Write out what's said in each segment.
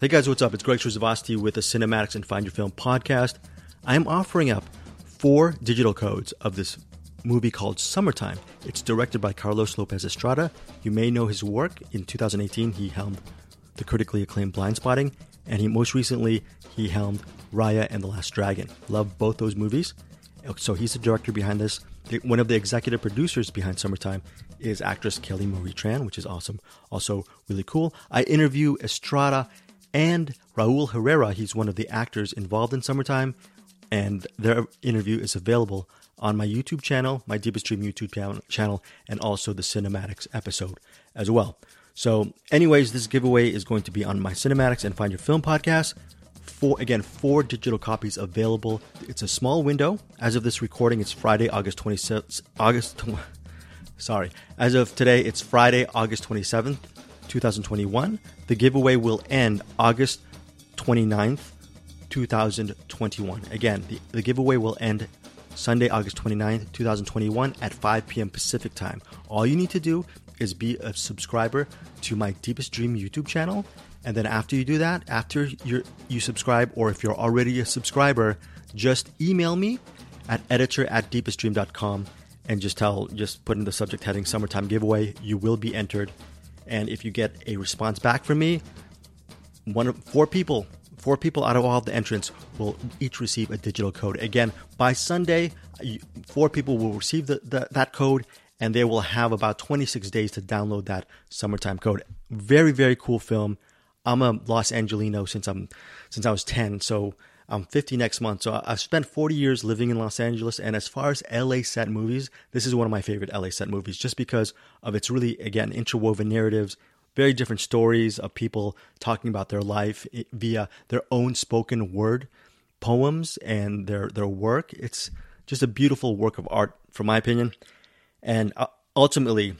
Hey guys, what's up? It's Greg Srisavasdi with the Cinematics and Find Your Film podcast. I am offering up four digital codes of this movie called Summertime. It's directed by Carlos Lopez Estrada. You may know his work. In 2018, he helmed the critically acclaimed Blindspotting, and he most recently he helmed Raya and the Last Dragon. Love both those movies. So he's the director behind this. One of the executive producers behind Summertime is actress Kelly Marie Tran, which is awesome. Also really cool. I interview Estrada and Raul Herrera. He's one of the actors involved in Summertime, and their interview is available on my YouTube channel, my Deepest Dream YouTube channel, and also the Cinematics episode as well. So, anyways, this giveaway is going to be on my Cinematics and Find Your Film podcast. Four again, four digital copies available. It's a small window. As of this recording, it's Friday, August 27th. August, sorry. As of today, it's Friday, August 27th, 2021. The giveaway will end August 29th, 2021. Again, the, the giveaway will end Sunday, August 29th, 2021 at 5 p.m. Pacific time. All you need to do is be a subscriber to my Deepest Dream YouTube channel. And then after you do that, after you you subscribe, or if you're already a subscriber, just email me at editor at deepestdream.com and just tell, just put in the subject heading summertime giveaway. You will be entered. And if you get a response back from me, one of four people Four people out of all of the entrants will each receive a digital code. Again, by Sunday, four people will receive the, the, that code and they will have about 26 days to download that summertime code. Very, very cool film. I'm a Los Angelino since I'm since I was 10, so I'm 50 next month. So I've spent 40 years living in Los Angeles, and as far as LA set movies, this is one of my favorite LA set movies, just because of its really again interwoven narratives, very different stories of people talking about their life via their own spoken word poems and their their work. It's just a beautiful work of art, from my opinion. And uh, ultimately,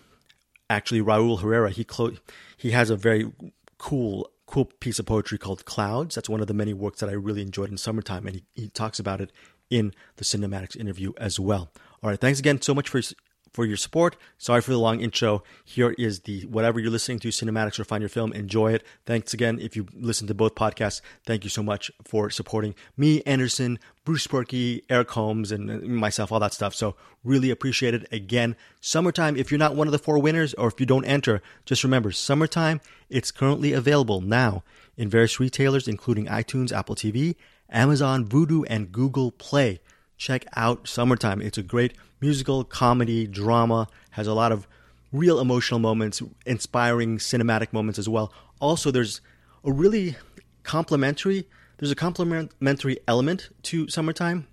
actually, Raul Herrera he clo- he has a very cool cool piece of poetry called Clouds. That's one of the many works that I really enjoyed in summertime, and he, he talks about it in the cinematics interview as well. All right, thanks again so much for for your support. Sorry for the long intro. Here is the whatever you're listening to, cinematics or find your film. Enjoy it. Thanks again. If you listen to both podcasts, thank you so much for supporting me, Anderson, Bruce Perky, Eric Holmes, and uh, myself, all that stuff. So really appreciate it. Again, summertime. If you're not one of the four winners or if you don't enter, just remember summertime. It's currently available now in various retailers, including iTunes, Apple TV, Amazon, Vudu, and Google Play. Check out Summertime. It's a great musical, comedy, drama, has a lot of real emotional moments, inspiring cinematic moments as well. Also, there's a really complementary there's a complementary element to Summertime,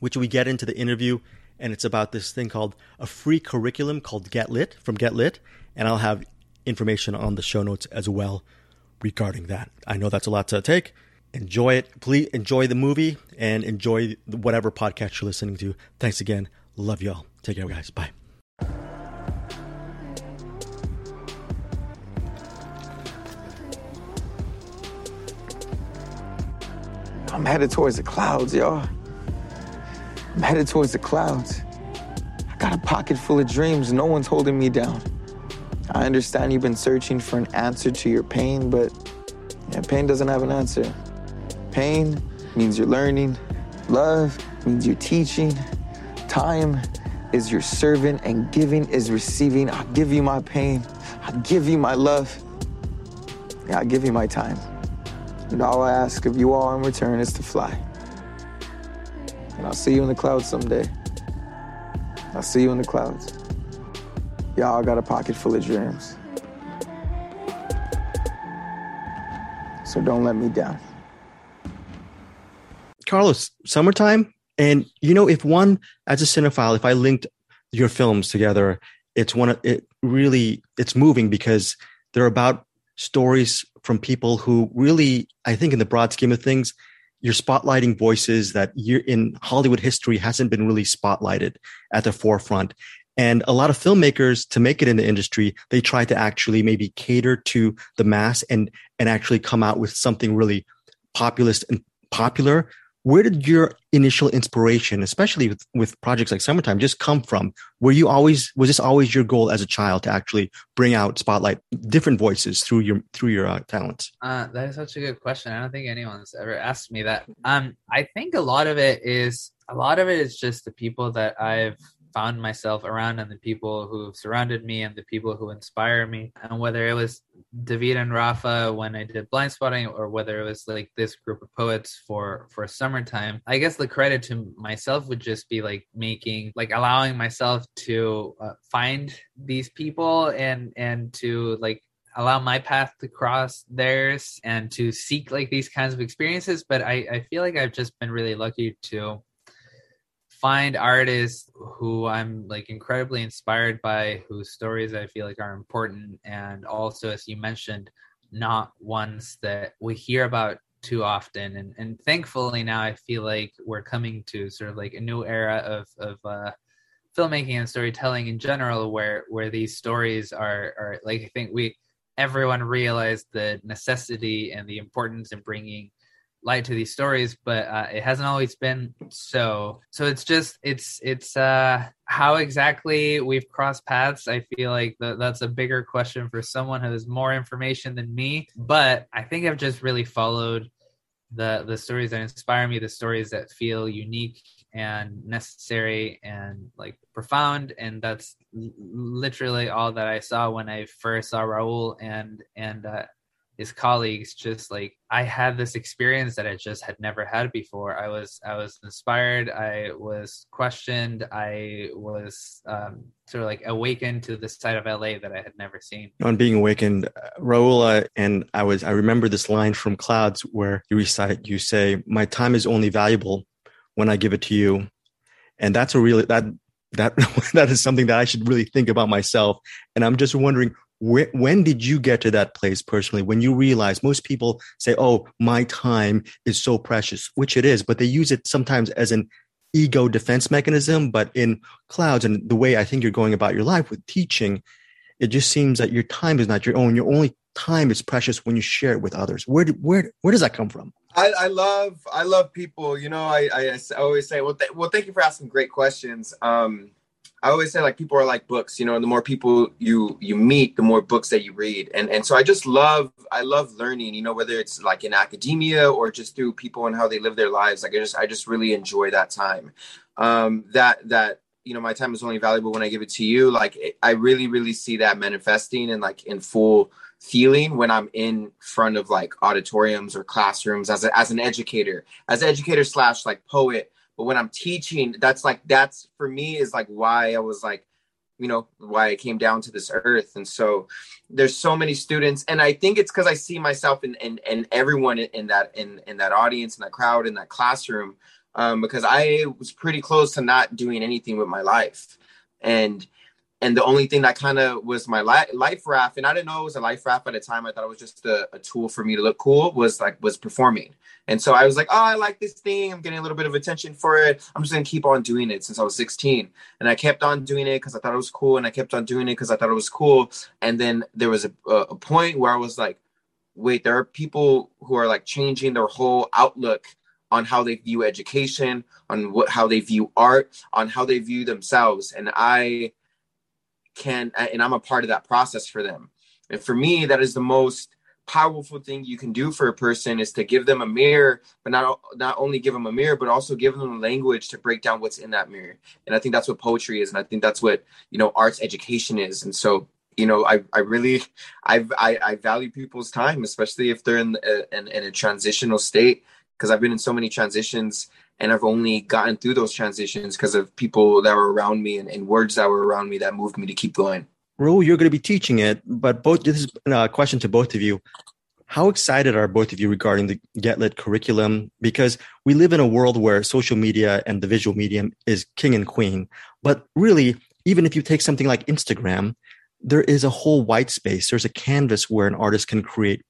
which we get into the interview, and it's about this thing called a free curriculum called Get Lit from Get Lit, and I'll have information on the show notes as well regarding that. I know that's a lot to take. Enjoy it. Please enjoy the movie and enjoy whatever podcast you're listening to. Thanks again. Love y'all. Take care, guys. Bye. I'm headed towards the clouds, y'all. I'm headed towards the clouds. I got a pocket full of dreams. No one's holding me down. I understand you've been searching for an answer to your pain, but yeah, pain doesn't have an answer. Pain means you're learning. Love means you're teaching. Time is your servant and giving is receiving. I'll give you my pain. I'll give you my love. Yeah, I'll give you my time. And all I ask of you all in return is to fly. And I'll see you in the clouds someday. I'll see you in the clouds. Y'all got a pocket full of dreams. So don't let me down. Carlos, summertime and you know, if one as a cinephile, if I linked your films together, it's one of it really it's moving because they're about stories from people who really, I think, in the broad scheme of things, you're spotlighting voices that you're in Hollywood history hasn't been really spotlighted at the forefront. And a lot of filmmakers to make it in the industry, they try to actually maybe cater to the mass and and actually come out with something really populist and popular where did your initial inspiration, especially with, with projects like Summertime, just come from? Were you always was this always your goal as a child to actually bring out spotlight different voices through your through your uh, talents? Uh, that is such a good question. I don't think anyone's ever asked me that. Um, I think a lot of it is a lot of it is just the people that I've found myself around and the people who've surrounded me and the people who inspire me. And whether it was Daveed and Rafa when I did Blindspotting or whether it was like this group of poets for for summertime, I guess the credit to myself would just be like making like allowing myself to uh, find these people and and to like allow my path to cross theirs and to seek like these kinds of experiences but i i feel like i've just been really lucky to find artists who I'm like incredibly inspired by, whose stories I feel like are important, and also, as you mentioned, not ones that we hear about too often. And and thankfully now I feel like we're coming to sort of like a new era of of uh, filmmaking and storytelling in general, where where these stories are are like I think we everyone realized the necessity and the importance in bringing light to these stories but uh, it hasn't always been so. So it's just it's it's uh how exactly we've crossed paths i feel like that's a bigger question for someone who has more information than me. But i think i've just really followed the the stories that inspire me the stories that feel unique and necessary and like profound. And that's literally all that i saw when i first saw raul and and uh, his colleagues just like i had this experience that i just had never had before. I was i was inspired. I was questioned. I was um, sort of like awakened to the side of la that i had never seen. On being awakened raul and i was i remember this line from clouds where you recite you say my time is only valuable when i give it to you and that's a really that that that is something that i should really think about myself. And i'm just wondering when did you get to that place personally when you realize most people say oh my time is so precious which it is but they use it sometimes as an ego defense mechanism but in clouds and the way i think you're going about your life with teaching it just seems that your time is not your own your only time is precious when you share it with others where where where does that come from I, I love I love people. You know, I, I, I always say, well, th- well, thank you for asking great questions. Um, I always say like people are like books, you know, the more people you you meet, the more books that you read. And and so I just love I love learning, you know, whether it's like in academia or just through people and how they live their lives. Like I just I just really enjoy that time. Um that that you know my time is only valuable when I give it to you. Like I really really see that manifesting and like in full feeling when I'm in front of like auditoriums or classrooms as a, as an educator, as educator slash like poet but when i'm teaching that's like that's for me is like why i was like you know why i came down to this earth. And so there's so many students and i think it's because i see myself in, in everyone in that in, in that audience in that crowd in that classroom um, because i was pretty close to not doing anything with my life. And and the only thing that kind of was my li- life raft and i didn't know it was a life raft at the time i thought it was just a, a, tool for me to look cool was like was performing and so i was like oh i like this thing. I'm getting a little bit of attention for it. I'm just gonna keep on doing it since i was 16 and i kept on doing it because i thought it was cool and i kept on doing it because i thought it was cool. And then there was a, a point where i was like wait there are people who are like changing their whole outlook on how they view education on what how they view art on how they view themselves. And i can and i'm a part of that process for them. And for me that is the most powerful thing you can do for a person is to give them a mirror but not not only give them a mirror but also give them language to break down what's in that mirror and i think that's what poetry is and i think that's what you know arts education is and so you know i, I really I, I, I value people's time especially if they're in a, in, in a transitional state because i've been in so many transitions and I've only gotten through those transitions because of people that were around me and, and, words that were around me that moved me to keep going. Raul, you're going to be teaching it, but both this is a question to both of you. How excited are both of you regarding the Get Lit curriculum? Because we live in a world where social media and the visual medium is king and queen. But really, even if you take something like Instagram, there is a whole white space. There's a canvas where an artist can create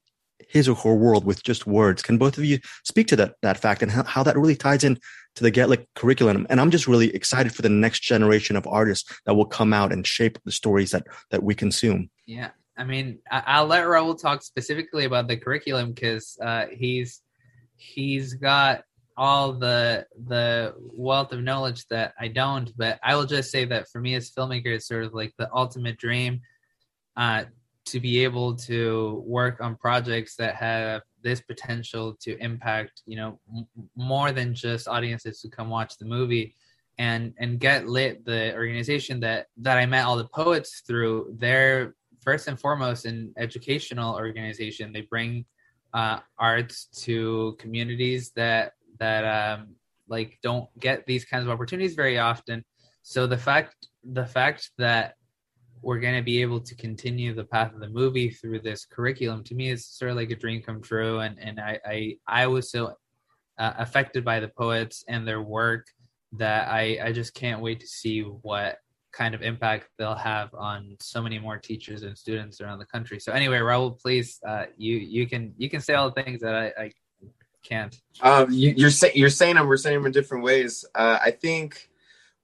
his or her world with just words. Can both of you speak to that that fact and how, how that really ties in to the Get Lit curriculum? And I'm just really excited for the next generation of artists that will come out and shape the stories that that we consume. Yeah, I mean, I, will let Raul talk specifically about the curriculum because uh, he's he's got all the the wealth of knowledge that I don't, but I will just say that for me as filmmaker, it's sort of like the ultimate dream uh, to be able to work on projects that have this potential to impact, you know, m- more than just audiences who come watch the movie. And and get lit the organization that that I met all the poets through. They're first and foremost an educational organization. They bring uh, arts to communities that that um, like don't get these kinds of opportunities very often. So the fact the fact that we're going to be able to continue the path of the movie through this curriculum. To me it's sort of like a dream come true. And and i i, I was so uh, affected by the poets and their work that i i just can't wait to see what kind of impact they'll have on so many more teachers and students around the country. So anyway raul please uh, you you can you can say all the things that i, I can't. Um you, you're saying you're saying them we're saying them in different ways. Uh, i think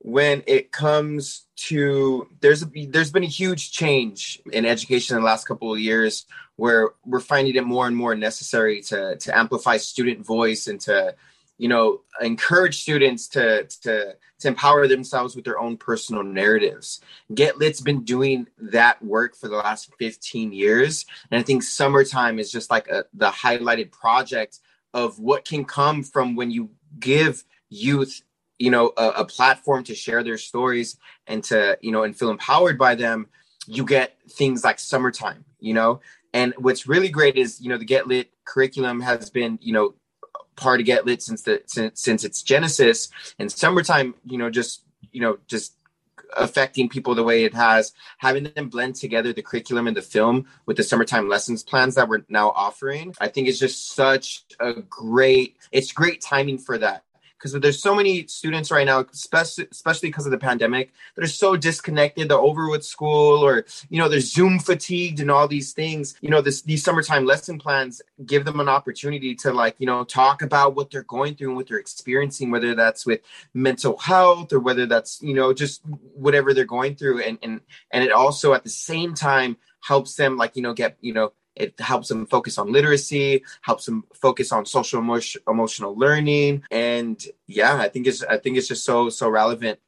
when it comes to there's a, there's been a huge change in education in the last couple of years where we're finding it more and more necessary to to amplify student voice and to you know encourage students to to to empower themselves with their own personal narratives. Get lit's been doing that work for the last 15 years and i think summertime is just like a, the highlighted project of what can come from when you give youth you know a, a, platform to share their stories and to you know and feel empowered by them you get things like summertime you know? And what's really great is you know the get lit curriculum has been you know part of get lit since the since, since its genesis. And summertime you know just you know just affecting people the way it has. Having them blend together the curriculum and the film with the summertime lessons plans that we're now offering i think is just such a great it's great timing for that because there's so many students right now, especially because of the pandemic, that are so disconnected. They're over with school, or you know, they're Zoom fatigued and all these things. You know, this these summertime lesson plans give them an opportunity to like you know talk about what they're going through and what they're experiencing, whether that's with mental health or whether that's you know just whatever they're going through, and and and it also at the same time helps them like you know get you know it helps them focus on literacy, helps them focus on social emotion, emotional learning, and yeah, I think it's I think it's just so so relevant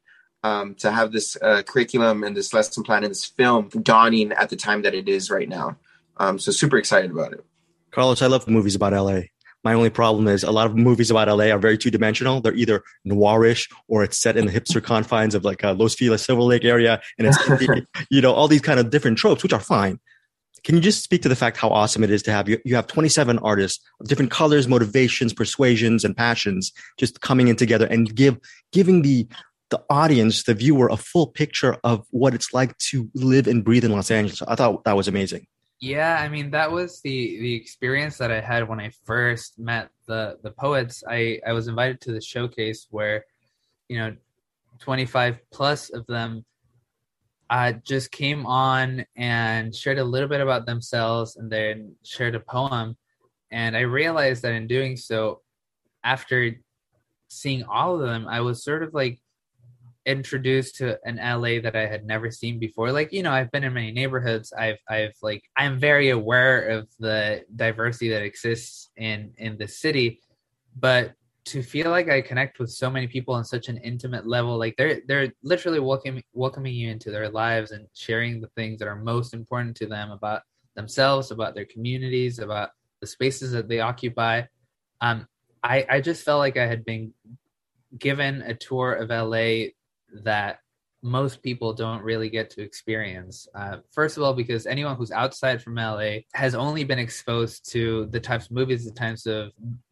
um, to have this uh, curriculum and this lesson plan and this film dawning at the time that it is right now. Um, so super excited about it. Carlos, I love movies about LA. My only problem is a lot of movies about LA are very two dimensional. They're either noirish or it's set in the hipster confines of like uh, Los Feliz, Silver Lake area, and it's you know all these kind of different tropes, which are fine. Can you just speak to the fact how awesome it is to have you? You have 27 artists of different colors, motivations, persuasions, and passions just coming in together and give giving the the audience, the viewer, a full picture of what it's like to live and breathe in Los Angeles. I thought that was amazing. Yeah, I mean that was the the experience that I had when I first met the the poets. I I was invited to the showcase where, you know, 25 plus of them uh, just came on and shared a little bit about themselves and then shared a poem. And I realized that in doing so, after seeing all of them, I was sort of like introduced to an LA that I had never seen before. Like, you know, I've been in many neighborhoods. I've I've like I'm very aware of the diversity that exists in in the city, but to feel like I connect with so many people on such an intimate level, like they're they're literally welcoming welcoming you into their lives and sharing the things that are most important to them about themselves, about their communities, about the spaces that they occupy. Um, I I just felt like I had been given a tour of LA that most people don't really get to experience. Uh, first of all, because anyone who's outside from LA has only been exposed to the types of movies, the types of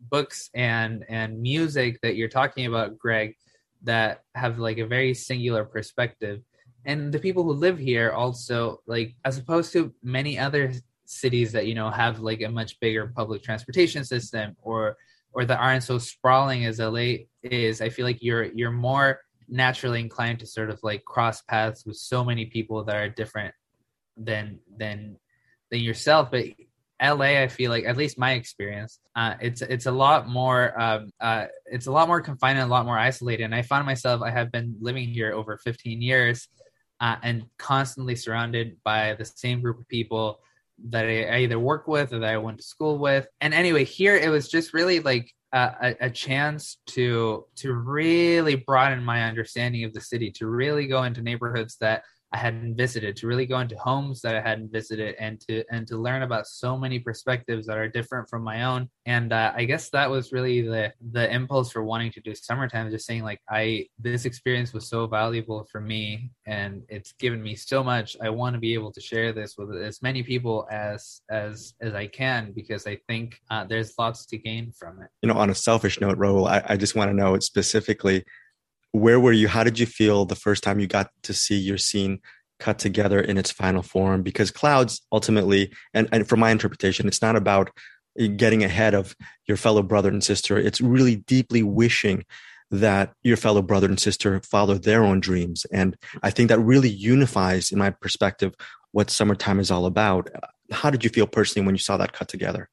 books and and music that you're talking about, Greg, that have like a very singular perspective. And the people who live here also like, as opposed to many other cities that you know have like a much bigger public transportation system or or that aren't so sprawling as LA is. I feel like you're you're more naturally inclined to sort of like cross paths with so many people that are different than than than yourself but LA, I feel like at least my experience, uh, it's it's a lot more um, uh, it's a lot more confined and a lot more isolated. And I found myself I have been living here over 15 years, uh, and constantly surrounded by the same group of people that I, I either work with or that I went to school with. And anyway, here it was just really like a, a chance to to really broaden my understanding of the city, to really go into neighborhoods that I hadn't visited, to really go into homes that I hadn't visited, and to and to learn about so many perspectives that are different from my own. And uh, I guess that was really the the impulse for wanting to do summertime. Just saying like I this experience was so valuable for me, and it's given me so much. I want to be able to share this with as many people as as as I can because I think uh, there's lots to gain from it. You know, on a selfish note, Raul, I, I just want to know specifically where were you? How did you feel the first time you got to see your scene cut together in its final form? Because clouds ultimately, and, and from my interpretation, it's not about uh, getting ahead of your fellow brother and sister. It's really deeply wishing that your fellow brother and sister follow their own dreams. And I think that really unifies, in my perspective, what summertime is all about. How did you feel personally when you saw that cut together?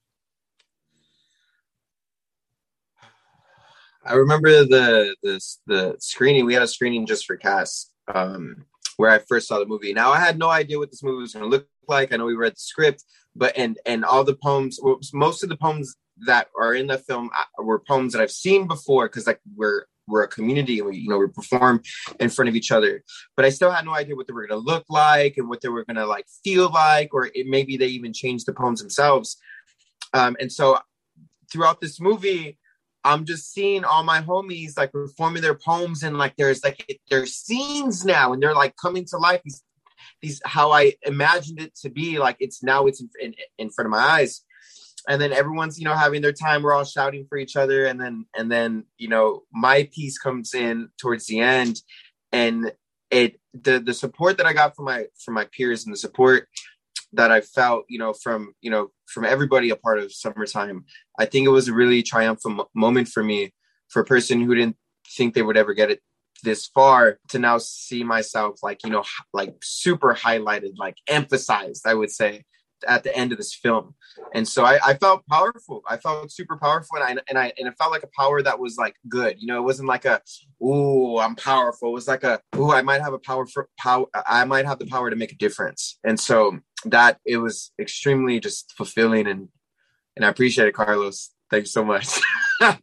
I remember the the the screening. We had a screening just for cast, um, where I first saw the movie. Now I had no idea what this movie was going to look like. I know we read the script, but and and all the poems, most of the poems that are in the film uh, were poems that I've seen before because like we're we're a community and we you know we perform in front of each other but i still had no idea what they were going to look like and what they were going to like feel like or it, maybe they even changed the poems themselves um, and so throughout this movie I'm just seeing all my homies like performing their poems and like there's like there's scenes now and they're like coming to life. These, these how I imagined it to be. Like it's now it's in, in, in front of my eyes, and then everyone's you know having their time. We're all shouting for each other, and then and then you know my piece comes in towards the end, and it the the support that I got from my from my peers and the support that I felt, you know, from you know from everybody a part of summertime. I think it was a really triumphant moment for me, for a person who didn't think they would ever get it this far to now see myself like you know like super highlighted like emphasized i would say at the end of this film. And so I, I, felt powerful. I felt super powerful, and I and I and it felt like a power that was like good. You know, it wasn't like a "ooh, I'm powerful." It was like a "ooh, I might have a power for power. I might have the power to make a difference." And so that it was extremely just fulfilling, and and I appreciate it, Carlos. Thanks so much.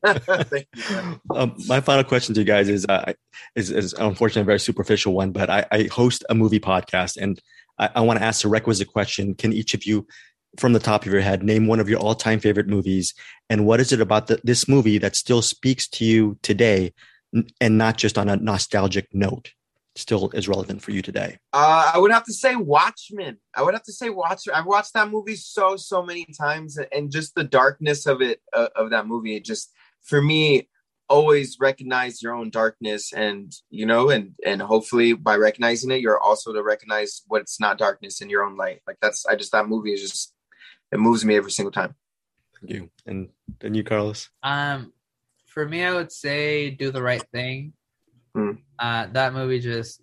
Thank you, um, my final question to you guys is, uh, is, is unfortunately a very superficial one, but I, I host a movie podcast, and I, I want to ask a requisite question. Can each of you, from the top of your head, name one of your all time favorite movies? And what is it about the, this movie that still speaks to you today and not just on a nostalgic note? Still is relevant for you today? Uh, I would have to say Watchmen. I would have to say Watchmen. I've watched that movie so so many times, and just the darkness of it uh, of that movie. It just for me always recognize your own darkness and you know and and hopefully by recognizing it you're also to recognize what's not darkness in your own light like that's i just that movie is just it moves me every single time thank you and then you carlos um for me i would say do the right thing mm. uh that movie just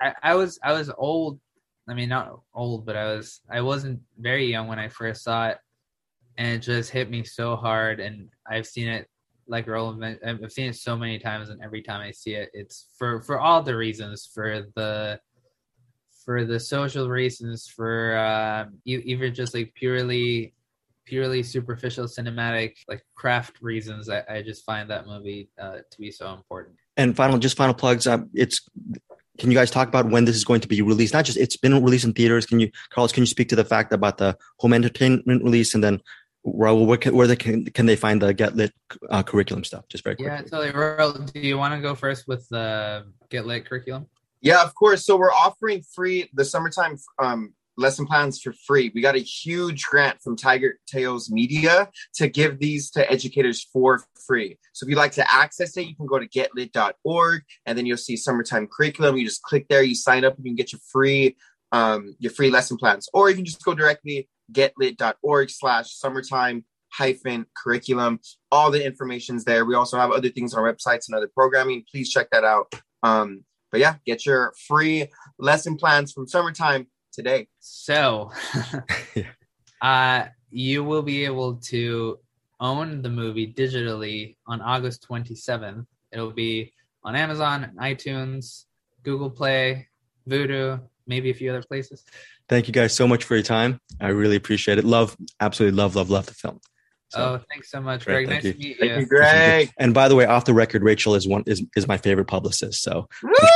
I, I was i was old i mean not old but i was i wasn't very young when i first saw it and it just hit me so hard and i've seen it like Roland, I've seen it so many times, and every time I see it, it's for for all the reasons, for the for the social reasons, for uh, even just like purely purely superficial cinematic like craft reasons. I, I just find that movie uh, to be so important. And final, just final plugs. Uh, it's can you guys talk about when this is going to be released? Not just it's been released in theaters. Can you, Carlos? Can you speak to the fact about the home entertainment release, and then Raul, where, can, where they can can they find the Get Lit uh, curriculum stuff? Just very quickly. Yeah, totally. Raul, do you want to go first with the Get Lit curriculum? Yeah, of course. So we're offering free the summertime um, lesson plans for free. We got a huge grant from Tiger Tails Media to give these to educators for free. So if you'd like to access it, you can go to getlit.org and then you'll see summertime curriculum. You just click there, you sign up, and you can get your free um, your free lesson plans, or you can just go directly getlit.org slash summertime hyphen curriculum. All the information's there. We also have other things on our websites and other programming. Please check that out. Um, but yeah, get your free lesson plans from summertime today. So uh, you will be able to own the movie digitally on August 27th. It'll be on Amazon, iTunes, Google Play, Vudu, maybe a few other places. Thank you guys so much for your time. I really appreciate it. Love, absolutely love, love, love the film. So, oh, thanks so much, Great, Greg. thank nice you. to meet Thank you. you, Greg. and by the way, off the record, Rachel is one is, is my favorite publicist. So Woo! m-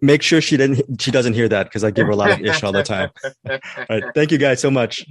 make sure she didn't she doesn't hear that because I give her a lot of ish all the time. All right, thank you guys so much.